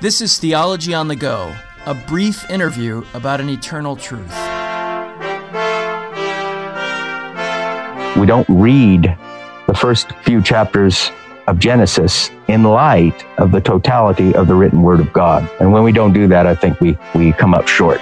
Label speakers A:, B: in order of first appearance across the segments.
A: This is Theology on the Go, a brief interview about an eternal truth.
B: We don't read the first few chapters of Genesis in light of the totality of the written word of God. And when we don't do that, I think we, we come up short.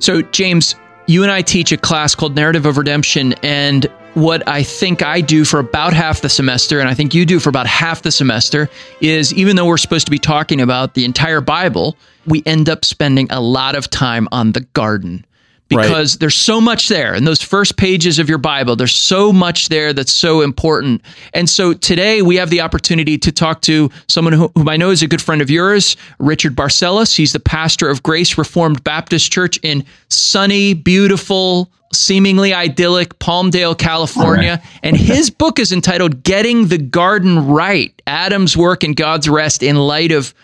A: So, James, you and I teach a class called Narrative of Redemption, and what I think I do for about half the semester, and I think you do for about half the semester, is even though we're supposed to be talking about the entire Bible, we end up spending a lot of time on the garden because right. there's so much there in those first pages of your Bible. There's so much there that's so important. And so today we have the opportunity to talk to someone who, whom I know is a good friend of yours, Richard Barcellos. He's the pastor of Grace Reformed Baptist Church in sunny, beautiful, seemingly idyllic Palmdale, California. Right. And his book is entitled Getting the Garden Right Adam's Work and God's Rest in Light of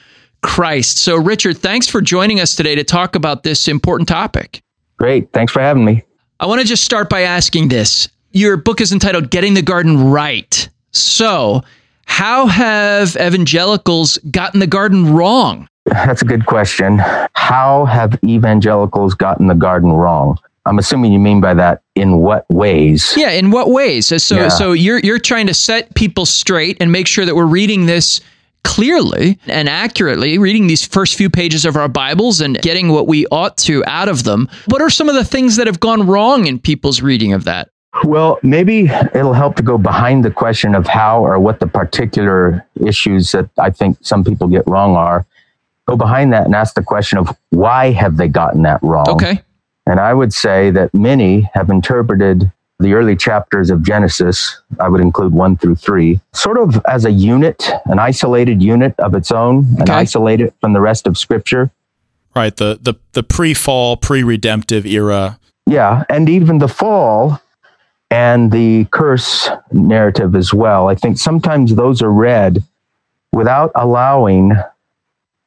A: Christ. So, Richard, thanks for joining us today to talk about this important topic.
B: Great. Thanks for having me.
A: I want to just start by asking this. Your book is entitled Getting the Garden Right. So, how have evangelicals gotten the garden wrong?
B: That's a good question. How have evangelicals gotten the garden wrong? I'm assuming you mean by that in what ways?
A: Yeah, in what ways? So yeah. so you're you're trying to set people straight and make sure that we're reading this clearly and accurately, reading these first few pages of our Bibles and getting what we ought to out of them. What are some of the things that have gone wrong in people's reading of that?
B: Well, maybe it'll help to go behind the question of how or what the particular issues that I think some people get wrong are. Go behind that and ask the question of why have they gotten that wrong?
A: Okay.
B: And I would say that many have interpreted the early chapters of Genesis, I would include one through three, sort of as a unit, an isolated unit of its own, and okay. isolate it from the rest of Scripture.
C: Right, the the the pre-fall, pre-redemptive era.
B: Yeah, and even the fall and the curse narrative as well. I think sometimes those are read without allowing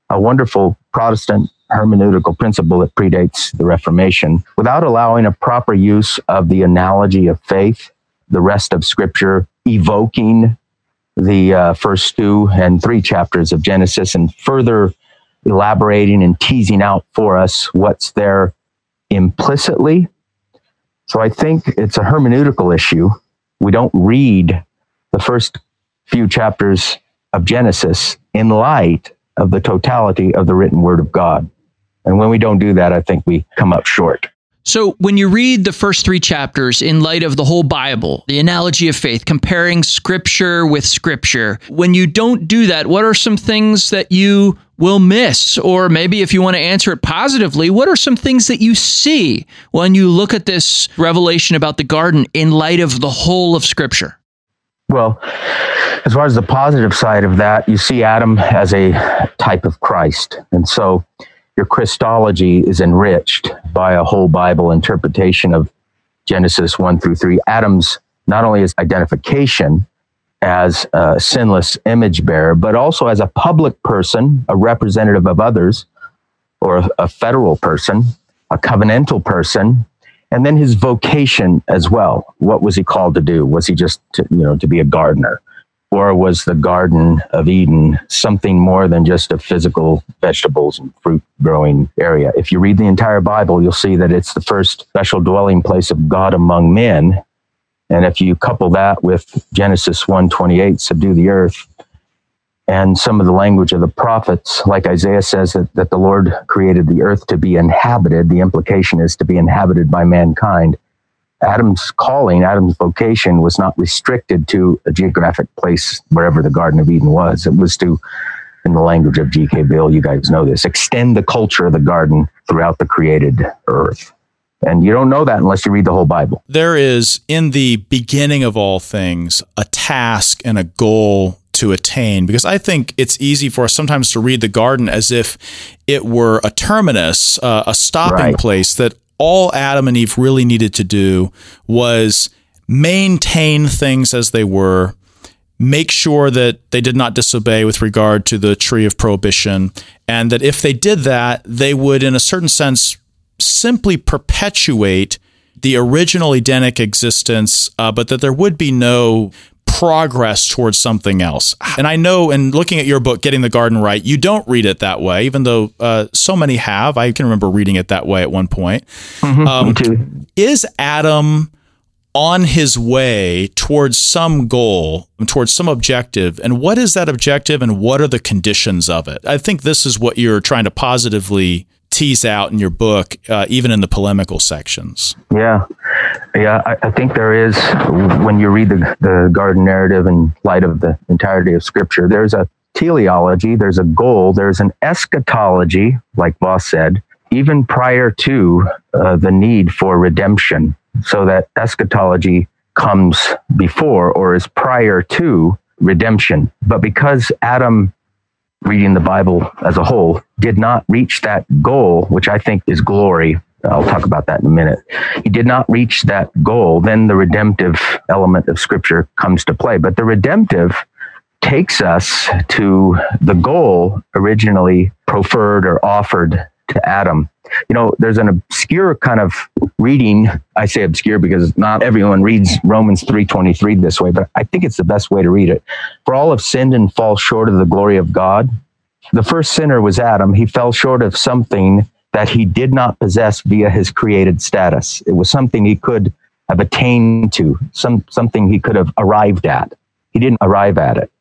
B: a wonderful Protestant hermeneutical principle that predates the Reformation without allowing a proper use of the analogy of faith, the rest of Scripture evoking the uh, first two and three chapters of Genesis and further elaborating and teasing out for us what's there implicitly. So I think it's a hermeneutical issue. We don't read the first few chapters of Genesis in light of the totality of the written word of God. And when we don't do that, I think we come up short.
A: So, when you read the first three chapters in light of the whole Bible, the analogy of faith, comparing scripture with scripture, when you don't do that, what are some things that you will miss? Or maybe if you want to answer it positively, what are some things that you see when you look at this revelation about the garden in light of the whole of scripture?
B: Well, as far as the positive side of that, you see Adam as a type of Christ. And so, your Christology is enriched by a whole Bible interpretation of Genesis 1 through 3. Adam's not only his identification as a sinless image bearer, but also as a public person, a representative of others, or a, federal person, a covenantal person, and then his vocation as well. What was he called to do? Was he just to, you know to be a gardener? Or was the Garden of Eden something more than just a physical vegetables and fruit growing area? If you read the entire Bible, you'll see that it's the first special dwelling place of God among men. And if you couple that with Genesis 1:28, subdue the earth, and some of the language of the prophets, like Isaiah says that, that the Lord created the earth to be inhabited, the implication is to be inhabited by mankind. Adam's calling, Adam's vocation was not restricted to a geographic place wherever the Garden of Eden was. It was to, in the language of G.K. Beale, you guys know this, extend the culture of the garden throughout the created earth. And you don't know that unless you read the whole Bible.
C: There is, in the beginning of all things, a task and a goal to attain because I think it's easy for us sometimes to read the garden as if it were a terminus, uh, a stopping right. place that all Adam and Eve really needed to do was maintain things as they were, make sure that they did not disobey with regard to the tree of prohibition, and that if they did that, they would, in a certain sense, simply perpetuate the original Edenic existence, uh, but that there would be no progress towards something else. And I know, in looking at your book, Getting the Garden Right, you don't read it that way, even though uh, so many have. I can remember reading it that way at one point.
B: Mm-hmm, um.
C: Is Adam on his way towards some goal, towards some objective. And what is that objective and what are the conditions of it? I think this is what you're trying to positively tease out in your book, uh, even in the polemical sections.
B: Yeah. Yeah. I, I, think there is, when you read the, the garden narrative in light of the entirety of scripture, there's a teleology, there's a goal, there's an eschatology, like Vos said, even prior to uh, the need for redemption so that eschatology comes before or is prior to redemption. But because Adam, reading the Bible as a whole, did not reach that goal, which I think is glory, I'll talk about that in a minute. He did not reach that goal, then the redemptive element of Scripture comes to play. But the redemptive takes us to the goal originally preferred or offered to Adam. You know, there's an obscure kind of reading. I say obscure because not everyone reads Romans 3:23 this way, but I think it's the best way to read it. For all have sinned and fall short of the glory of God. The first sinner was Adam. He fell short of something that he did not possess via his created status. It was something he could have attained to, some something he could have arrived at. He didn't arrive at it.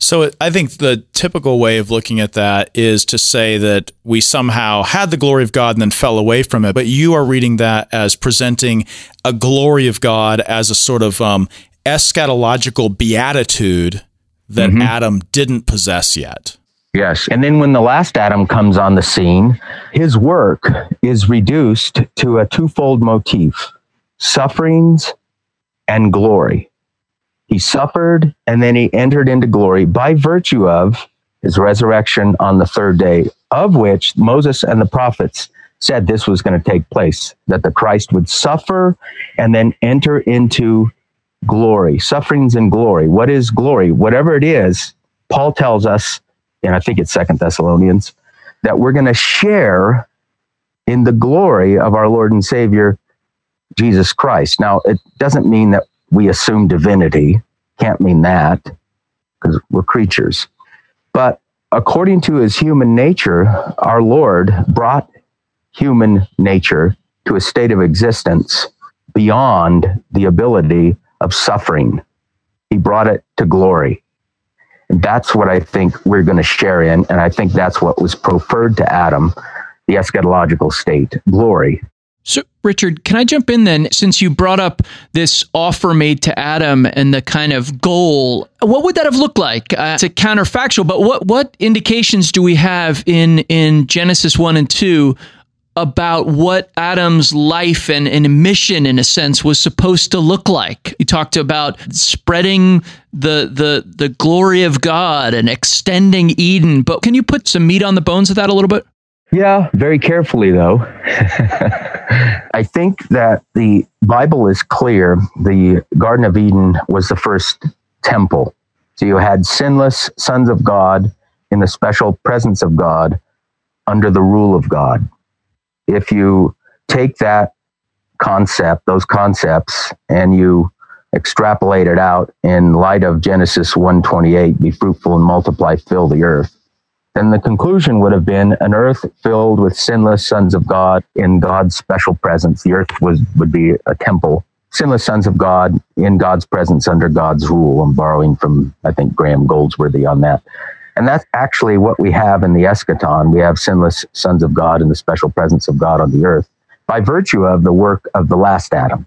C: So I think the typical way of looking at that is to say that we somehow had the glory of God and then fell away from it. But you are reading that as presenting a glory of God as a sort of um, eschatological beatitude that mm-hmm. Adam didn't possess yet.
B: Yes. And then when the last Adam comes on the scene, his work is reduced to a twofold motif sufferings and glory. He suffered and then he entered into glory by virtue of his resurrection on the third day, of which Moses and the prophets said this was going to take place, that the Christ would suffer and then enter into glory, sufferings and glory. What is glory? Whatever it is, Paul tells us, and I think it's Second Thessalonians, that we're going to share in the glory of our Lord and Savior, Jesus Christ. Now, it doesn't mean that we assume divinity. Can't mean that because we're creatures. But according to his human nature, our Lord brought human nature to a state of existence beyond the ability of suffering. He brought it to glory. That's what I think we're going to share in. And I think that's what was preferred to Adam, the eschatological state, glory.
A: So, Richard, can I jump in then? Since you brought up this offer made to Adam and the kind of goal, what would that have looked like? Uh, it's a counterfactual, but what what indications do we have in in Genesis one and two about what Adam's life and, and mission, in a sense, was supposed to look like? You talked about spreading the the the glory of God and extending Eden, but can you put some meat on the bones of that a little bit?
B: Yeah, very carefully though. I think that the Bible is clear. The Garden of Eden was the first temple. So you had sinless sons of God in the special presence of God under the rule of God. If you take that concept, those concepts, and you extrapolate it out in light of Genesis 128, be fruitful and multiply, fill the earth then the conclusion would have been an earth filled with sinless sons of God in God's special presence. The earth was would be a temple. Sinless sons of God in God's presence under God's rule. I'm borrowing from I think Graham Goldsworthy on that. And that's actually what we have in the eschaton. We have sinless sons of God in the special presence of God on the earth by virtue of the work of the last Adam.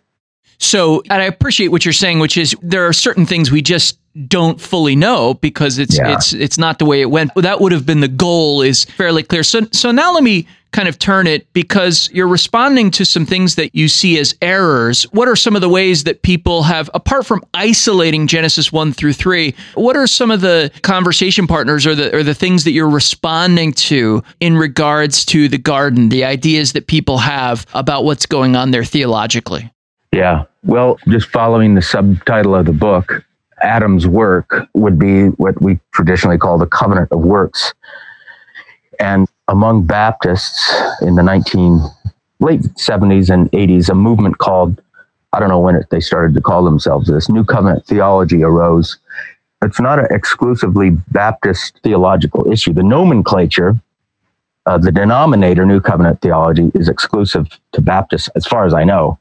A: So, and I appreciate what you're saying, which is there are certain things we just don't fully know because it's yeah. it's it's not the way it went. That would have been the goal is fairly clear. So so now let me kind of turn it because you're responding to some things that you see as errors. What are some of the ways that people have apart from isolating Genesis 1 through 3, what are some of the conversation partners or the or the things that you're responding to in regards to the garden, the ideas that people have about what's going on there theologically?
B: Yeah. Well, just following the subtitle of the book, Adam's work would be what we traditionally call the covenant of works. And among Baptists in the 19 late 70s and 80s, a movement called I don't know when it, they started to call themselves this. New covenant theology arose. It's not an exclusively Baptist theological issue. The nomenclature, uh, the denominator, New Covenant theology, is exclusive to Baptists, as far as I know.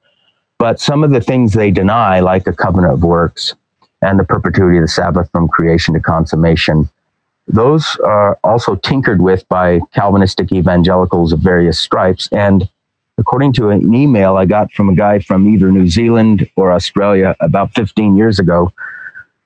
B: But some of the things they deny, like the covenant of works and the perpetuity of the Sabbath from creation to consummation, those are also tinkered with by Calvinistic evangelicals of various stripes. And according to an email I got from a guy from either New Zealand or Australia about 15 years ago,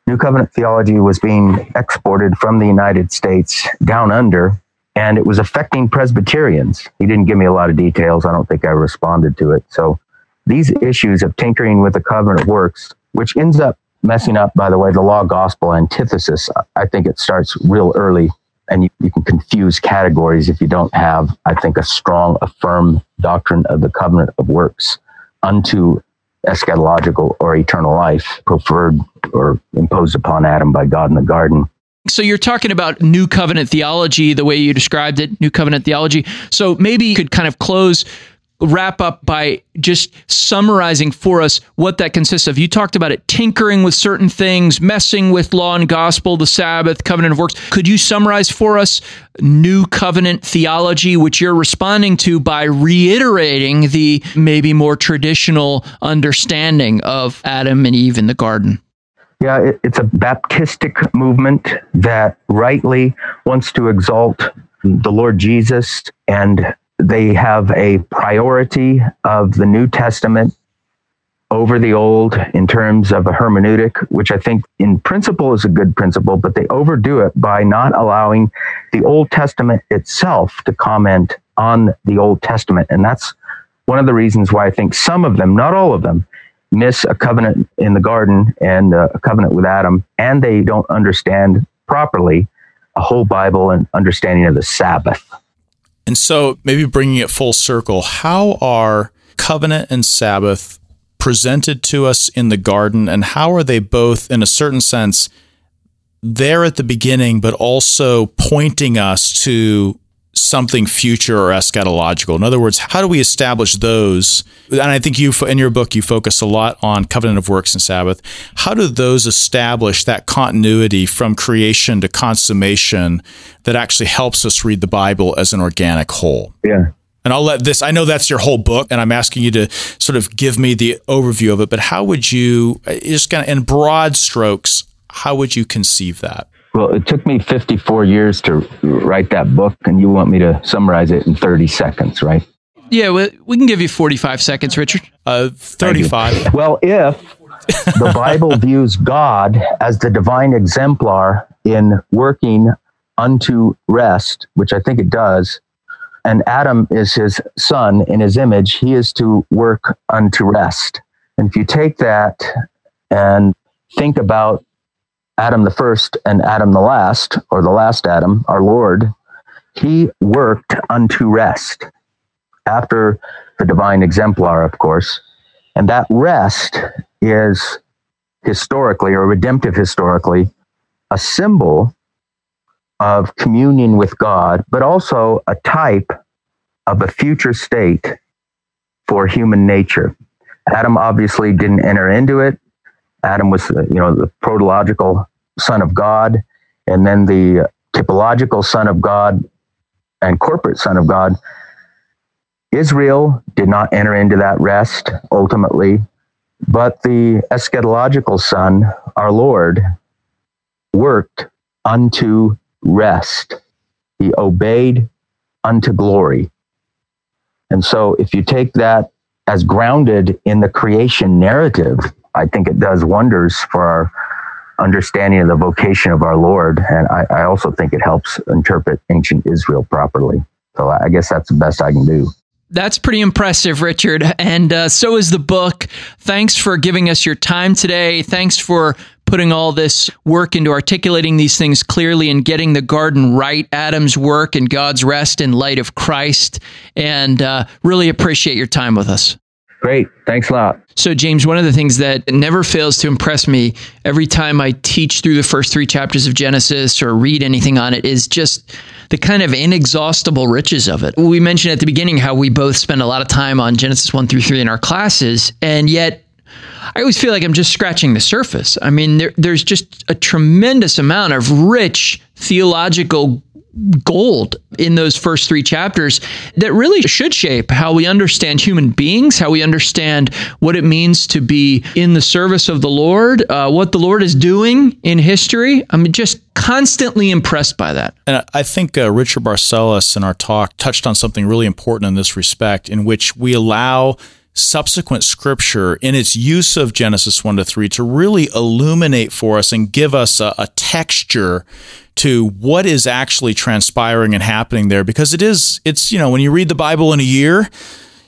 B: New Covenant theology was being exported from the United States down under, and it was affecting Presbyterians. He didn't give me a lot of details. I don't think I responded to it. So these issues of tinkering with the covenant works, which ends up messing up, by the way, the law gospel antithesis. I think it starts real early and you, you, can confuse categories if you don't have, I think, a strong, a firm doctrine of the covenant of works unto eschatological or eternal life preferred or imposed upon Adam by God in the garden.
A: So you're talking about new covenant theology, the way you described it, new covenant theology. So maybe you could kind of close wrap up by just summarizing for us what that consists of. You talked about it tinkering with certain things, messing with law and gospel, the Sabbath, covenant of works. Could you summarize for us new covenant theology, which you're responding to by reiterating the maybe more traditional understanding of Adam and Eve in the garden?
B: Yeah, it, it's a Baptistic movement that rightly wants to exalt the Lord Jesus and they have a priority of the New Testament over the Old in terms of a hermeneutic, which I think in principle is a good principle, but they overdo it by not allowing the Old Testament itself to comment on the Old Testament. And that's one of the reasons why I think some of them, not all of them, miss a covenant in the garden and uh, a covenant with Adam, and they don't understand properly a whole Bible and understanding of the Sabbath.
C: And so, maybe bringing it full circle, how are covenant and Sabbath presented to us in the garden, and how are they both, in a certain sense, there at the beginning, but also pointing us to something future or eschatological. In other words, how do we establish those? And I think you, in your book, you focus a lot on covenant of works and Sabbath. How do those establish that continuity from creation to consummation that actually helps us read the Bible as an organic whole?
B: Yeah.
C: And I'll let this, I know that's your whole book, and I'm asking you to sort of give me the overview of it, but how would you, just kind of in broad strokes, how would you conceive that?
B: Well, it took me 54 years to write that book, and you want me to summarize it in 30 seconds, right?
A: Yeah, we can give you 45 seconds, Richard.
C: Uh, 35.
B: Well, if the Bible views God as the divine exemplar in working unto rest, which I think it does, and Adam is his son in his image, he is to work unto rest. And if you take that and think about Adam the first and Adam the last, or the last Adam, our Lord, he worked unto rest after the divine exemplar, of course. And that rest is historically or redemptive historically a symbol of communion with God, but also a type of a future state for human nature. Adam obviously didn't enter into it. Adam was, you know, the protological son of God, and then the typological son of God and corporate son of God. Israel did not enter into that rest ultimately, but the eschatological son, our Lord, worked unto rest. He obeyed unto glory. And so if you take that as grounded in the creation narrative, I think it does wonders for our understanding of the vocation of our Lord. And I, I also think it helps interpret ancient Israel properly. So I guess that's the best I can do.
A: That's pretty impressive, Richard. And uh, so is the book. Thanks for giving us your time today. Thanks for putting all this work into articulating these things clearly and getting the garden right, Adam's work and God's rest in light of Christ. And uh, really appreciate your time with us.
B: Great. Thanks a lot.
A: So, James, one of the things that never fails to impress me every time I teach through the first three chapters of Genesis or read anything on it is just the kind of inexhaustible riches of it. We mentioned at the beginning how we both spend a lot of time on Genesis 1 through 3 in our classes, and yet I always feel like I'm just scratching the surface. I mean, there, there's just a tremendous amount of rich theological gold in those first three chapters that really should shape how we understand human beings, how we understand what it means to be in the service of the Lord, uh, what the Lord is doing in history. I'm just constantly impressed by that.
C: And I think uh, Richard Barcellos in our talk touched on something really important in this respect, in which we allow subsequent scripture in its use of Genesis 1 to 3 to really illuminate for us and give us a, a texture to what is actually transpiring and happening there because it is it's you know when you read the bible in a year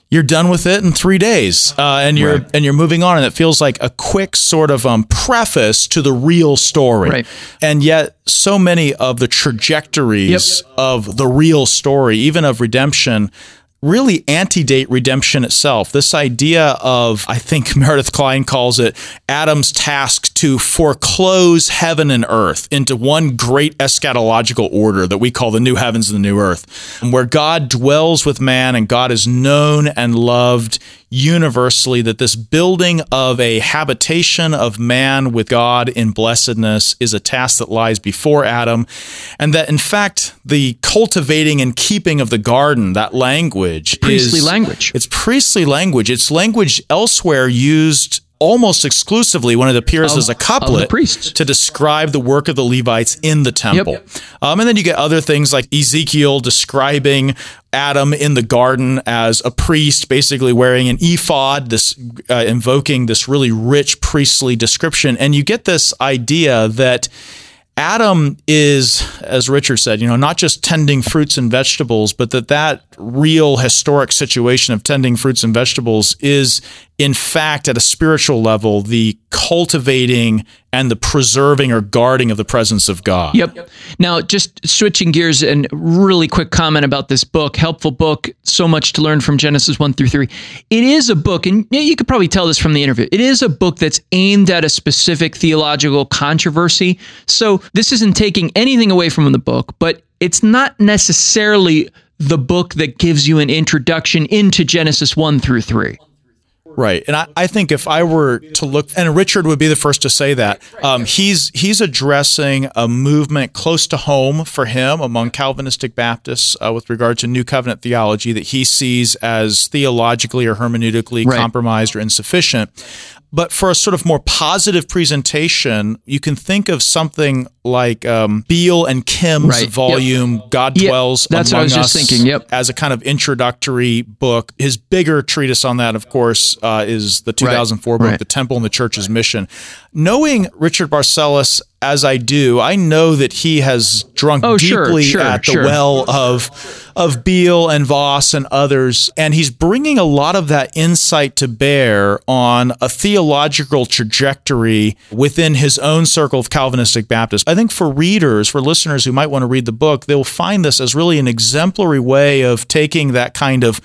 C: you're done with it in three days, uh, and you're right. and you're moving on, and it feels like a quick sort of um, preface to the real story.
A: Right.
C: And yet, so many of the trajectories yep. of the real story, even of redemption, really antedate redemption itself. This idea of, I think Meredith Kline calls it Adam's task to foreclose heaven and earth into one great eschatological order that we call the new heavens and the new earth, where God dwells with man and God is known and loved universally that this building of a habitation of man with God in blessedness is a task that lies before Adam, and that in fact the cultivating and keeping of the garden, that language,
A: priestly
C: is,
A: language.
C: It's priestly language. It's language elsewhere used almost exclusively when it appears of, as a couplet to describe the work of the Levites in the temple. Yep. Um, and then you get other things like Ezekiel describing Adam in the garden as a priest, basically wearing an ephod, this uh, invoking this really rich priestly description. And you get this idea that Adam is, as Richard said, you know, not just tending fruits and vegetables, but that that real historic situation of tending fruits and vegetables is, in fact, at a spiritual level, the cultivating and the preserving or guarding of the presence of God.
A: Yep. Now, just switching gears and really quick comment about this book, helpful book, so much to learn from Genesis 1 through 3. It is a book, and you could probably tell this from the interview, it is a book that's aimed at a specific theological controversy. So this isn't taking anything away from the book, but it's not necessarily the book that gives you an introduction into Genesis 1 through 3.
C: Right, and I, I think if I were to look, and Richard would be the first to say that um, he's he's addressing a movement close to home for him among Calvinistic Baptists uh, with regard to New Covenant theology that he sees as theologically or hermeneutically right. compromised or insufficient. But for a sort of more positive presentation, you can think of something like um, Beale and Kim's right. volume yep. "God Dwells
A: That's
C: Among
A: what I was
C: Us"
A: just thinking. Yep,
C: as a kind of introductory book. His bigger treatise on that, of course, uh, is the 2004 right. book right. "The Temple and the Church's Mission." Knowing Richard Barcellos as I do, I know that he has drunk
A: oh,
C: deeply
A: sure, sure,
C: at the
A: sure.
C: well of of Beale and Vos and others, and he's bringing a lot of that insight to bear on a theological trajectory within his own circle of Calvinistic Baptists. I think for readers, for listeners who might want to read the book, they'll find this as really an exemplary way of taking that kind of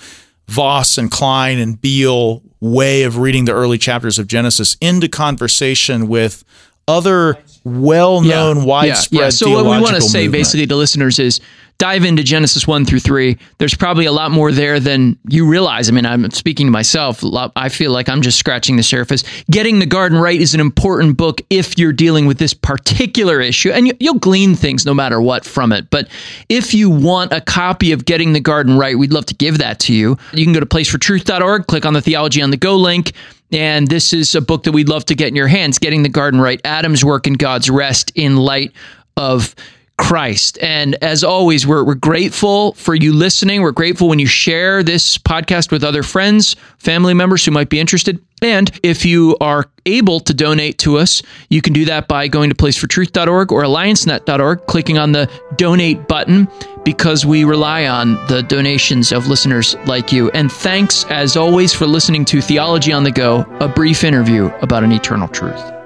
C: Vos and Kline and Beale way of reading the early chapters of Genesis into conversation with other well-known, yeah, widespread. Yeah, yeah.
A: So what we want to say
C: movement.
A: basically to listeners is dive into Genesis one through three. There's probably a lot more there than you realize. I mean, I'm speaking to myself. I feel like I'm just scratching the surface. Getting the Garden Right is an important book if you're dealing with this particular issue, and you'll glean things no matter what from it. But if you want a copy of Getting the Garden Right, we'd love to give that to you. You can go to placefortruth.org, click on the Theology on the Go link. And this is a book that we'd love to get in your hands, Getting the Garden Right, Adam's Work and God's Rest in Light of Christ. And as always, we're, we're grateful for you listening. We're grateful when you share this podcast with other friends, family members who might be interested. And if you are able to donate to us, you can do that by going to placefortruth.org or alliancenet.org, clicking on the donate button, because we rely on the donations of listeners like you. And thanks, as always, for listening to Theology on the Go, a brief interview about an eternal truth.